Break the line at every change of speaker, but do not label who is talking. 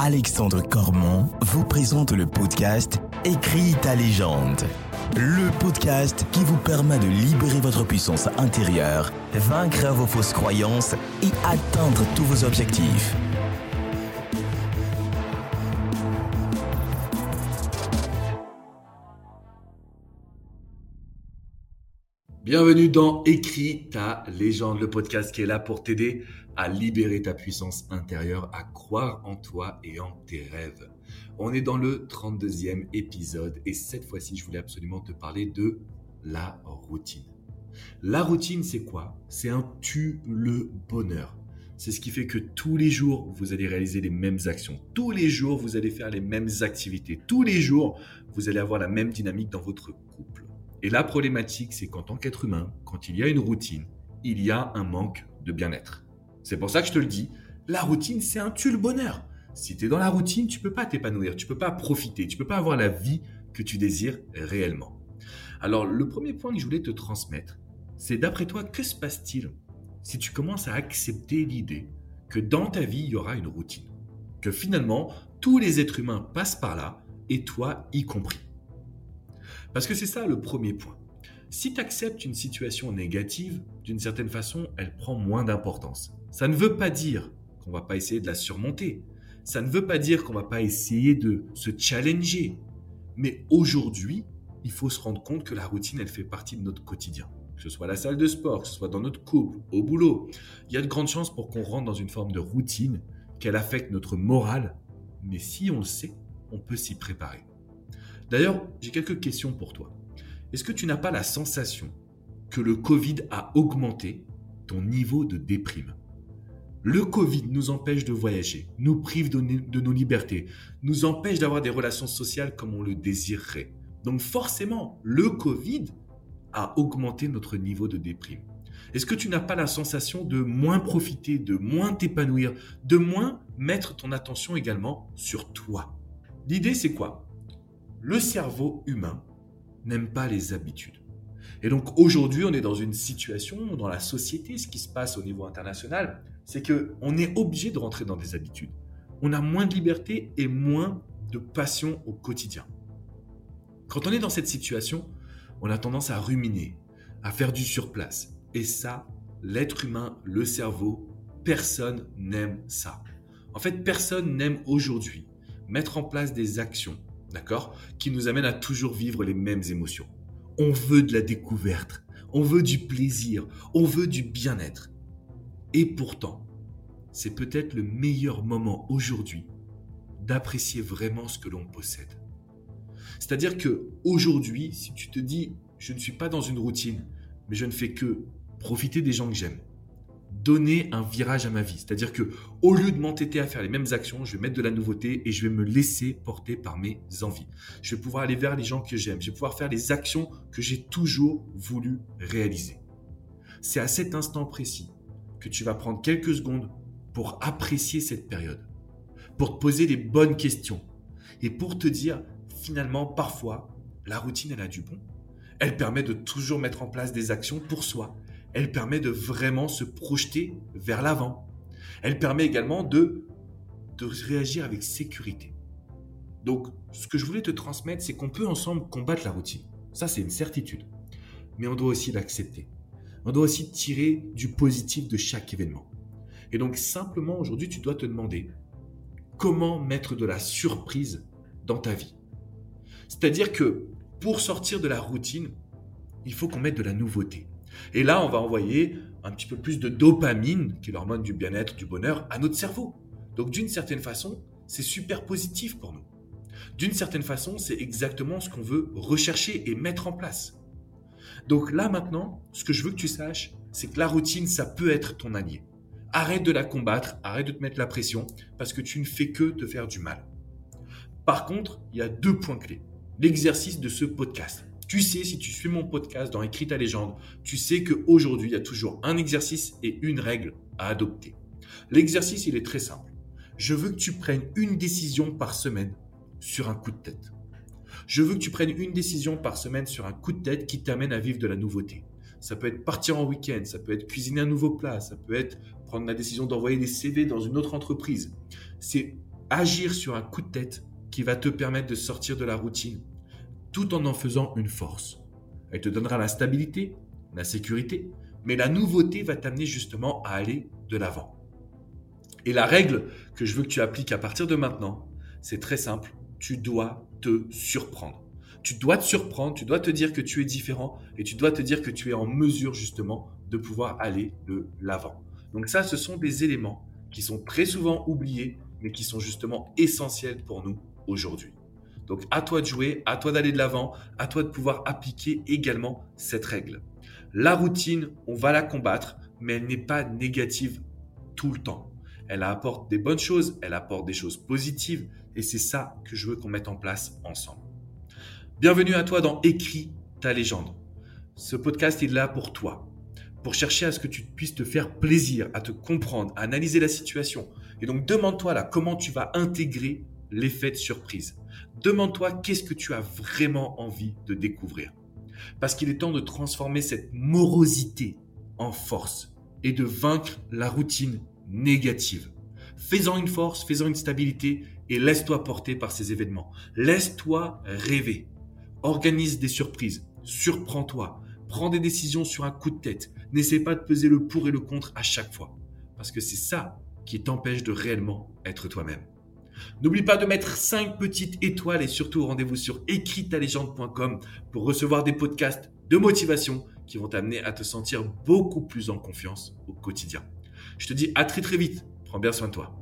Alexandre Cormon vous présente le podcast Écris ta légende. Le podcast qui vous permet de libérer votre puissance intérieure, vaincre vos fausses croyances et atteindre tous vos objectifs.
Bienvenue dans Écris ta légende, le podcast qui est là pour t'aider à libérer ta puissance intérieure, à croire en toi et en tes rêves. On est dans le 32e épisode et cette fois-ci, je voulais absolument te parler de la routine. La routine, c'est quoi? C'est un tu le bonheur. C'est ce qui fait que tous les jours, vous allez réaliser les mêmes actions. Tous les jours, vous allez faire les mêmes activités. Tous les jours, vous allez avoir la même dynamique dans votre. Et la problématique, c'est qu'en tant qu'être humain, quand il y a une routine, il y a un manque de bien-être. C'est pour ça que je te le dis, la routine, c'est un tue le bonheur. Si tu es dans la routine, tu peux pas t'épanouir, tu peux pas profiter, tu peux pas avoir la vie que tu désires réellement. Alors, le premier point que je voulais te transmettre, c'est d'après toi, que se passe-t-il si tu commences à accepter l'idée que dans ta vie, il y aura une routine? Que finalement, tous les êtres humains passent par là, et toi y compris. Parce que c'est ça le premier point. Si tu acceptes une situation négative, d'une certaine façon, elle prend moins d'importance. Ça ne veut pas dire qu'on va pas essayer de la surmonter. Ça ne veut pas dire qu'on va pas essayer de se challenger. Mais aujourd'hui, il faut se rendre compte que la routine, elle fait partie de notre quotidien. Que ce soit à la salle de sport, que ce soit dans notre couple, au boulot. Il y a de grandes chances pour qu'on rentre dans une forme de routine, qu'elle affecte notre morale. Mais si on le sait, on peut s'y préparer. D'ailleurs, j'ai quelques questions pour toi. Est-ce que tu n'as pas la sensation que le Covid a augmenté ton niveau de déprime? Le Covid nous empêche de voyager, nous prive de, nos libertés, nous empêche d'avoir des relations sociales comme on le désirerait. Donc forcément, le Covid a augmenté notre niveau de déprime. Est-ce que tu n'as pas la sensation de moins profiter, de moins t'épanouir, de moins mettre ton attention également sur toi? L'idée, c'est quoi? Le cerveau humain n'aime pas les habitudes. Et donc aujourd'hui, on est dans une situation dans la société, ce qui se passe au niveau international, c'est que on est obligé de rentrer dans des habitudes. On a moins de liberté et moins de passion au quotidien. Quand on est dans cette situation, on a tendance à ruminer, à faire du surplace. Et ça, l'être humain, le cerveau, personne n'aime ça. En fait, personne n'aime aujourd'hui mettre en place des actions d'accord? Qui nous amène à toujours vivre les mêmes émotions. On veut de la découverte, on veut du plaisir, on veut du bien-être. Et pourtant, c'est peut-être le meilleur moment aujourd'hui d'apprécier vraiment ce que l'on possède. C'est-à-dire que aujourd'hui, si tu te dis je ne suis pas dans une routine, mais je ne fais que profiter des gens que j'aime, donner un virage à ma vie. C'est-à-dire que au lieu de m'entêter à faire les mêmes actions, je vais mettre de la nouveauté et je vais me laisser porter par mes envies. Je vais pouvoir aller vers les gens que j'aime. Je vais pouvoir faire les actions que j'ai toujours voulu réaliser. C'est à cet instant précis que tu vas prendre quelques secondes pour apprécier cette période, pour te poser les bonnes questions et pour te dire finalement parfois la routine elle a du bon. Elle permet de toujours mettre en place des actions pour soi elle permet de vraiment se projeter vers l'avant. Elle permet également de, de réagir avec sécurité. Donc, ce que je voulais te transmettre, c'est qu'on peut ensemble combattre la routine. Ça, c'est une certitude. Mais on doit aussi l'accepter. On doit aussi tirer du positif de chaque événement. Et donc, simplement, aujourd'hui, tu dois te demander comment mettre de la surprise dans ta vie. C'est-à-dire que pour sortir de la routine, il faut qu'on mette de la nouveauté. Et là, on va envoyer un petit peu plus de dopamine, qui est l'hormone du bien-être, du bonheur, à notre cerveau. Donc d'une certaine façon, c'est super positif pour nous. D'une certaine façon, c'est exactement ce qu'on veut rechercher et mettre en place. Donc là maintenant, ce que je veux que tu saches, c'est que la routine, ça peut être ton allié. Arrête de la combattre, arrête de te mettre la pression, parce que tu ne fais que te faire du mal. Par contre, il y a deux points clés. L'exercice de ce podcast. Tu sais, si tu suis mon podcast dans Écrit ta légende, tu sais qu'aujourd'hui, il y a toujours un exercice et une règle à adopter. L'exercice, il est très simple. Je veux que tu prennes une décision par semaine sur un coup de tête. Je veux que tu prennes une décision par semaine sur un coup de tête qui t'amène à vivre de la nouveauté. Ça peut être partir en week-end, ça peut être cuisiner un nouveau plat, ça peut être prendre la décision d'envoyer des CV dans une autre entreprise. C'est agir sur un coup de tête qui va te permettre de sortir de la routine tout en en faisant une force. Elle te donnera la stabilité, la sécurité, mais la nouveauté va t'amener justement à aller de l'avant. Et la règle que je veux que tu appliques à partir de maintenant, c'est très simple, tu dois te surprendre. Tu dois te surprendre, tu dois te dire que tu es différent et tu dois te dire que tu es en mesure justement de pouvoir aller de l'avant. Donc ça, ce sont des éléments qui sont très souvent oubliés, mais qui sont justement essentiels pour nous aujourd'hui. Donc à toi de jouer, à toi d'aller de l'avant, à toi de pouvoir appliquer également cette règle. La routine, on va la combattre, mais elle n'est pas négative tout le temps. Elle apporte des bonnes choses, elle apporte des choses positives, et c'est ça que je veux qu'on mette en place ensemble. Bienvenue à toi dans Écris ta légende. Ce podcast est là pour toi, pour chercher à ce que tu puisses te faire plaisir, à te comprendre, à analyser la situation. Et donc demande-toi là comment tu vas intégrer l'effet de surprise. Demande-toi qu'est-ce que tu as vraiment envie de découvrir? Parce qu'il est temps de transformer cette morosité en force et de vaincre la routine négative. Fais-en une force, fais-en une stabilité et laisse-toi porter par ces événements. Laisse-toi rêver. Organise des surprises. Surprends-toi. Prends des décisions sur un coup de tête. N'essaie pas de peser le pour et le contre à chaque fois. Parce que c'est ça qui t'empêche de réellement être toi-même. N'oublie pas de mettre 5 petites étoiles et surtout rendez-vous sur écritalegende.com pour recevoir des podcasts de motivation qui vont t'amener à te sentir beaucoup plus en confiance au quotidien. Je te dis à très très vite. Prends bien soin de toi.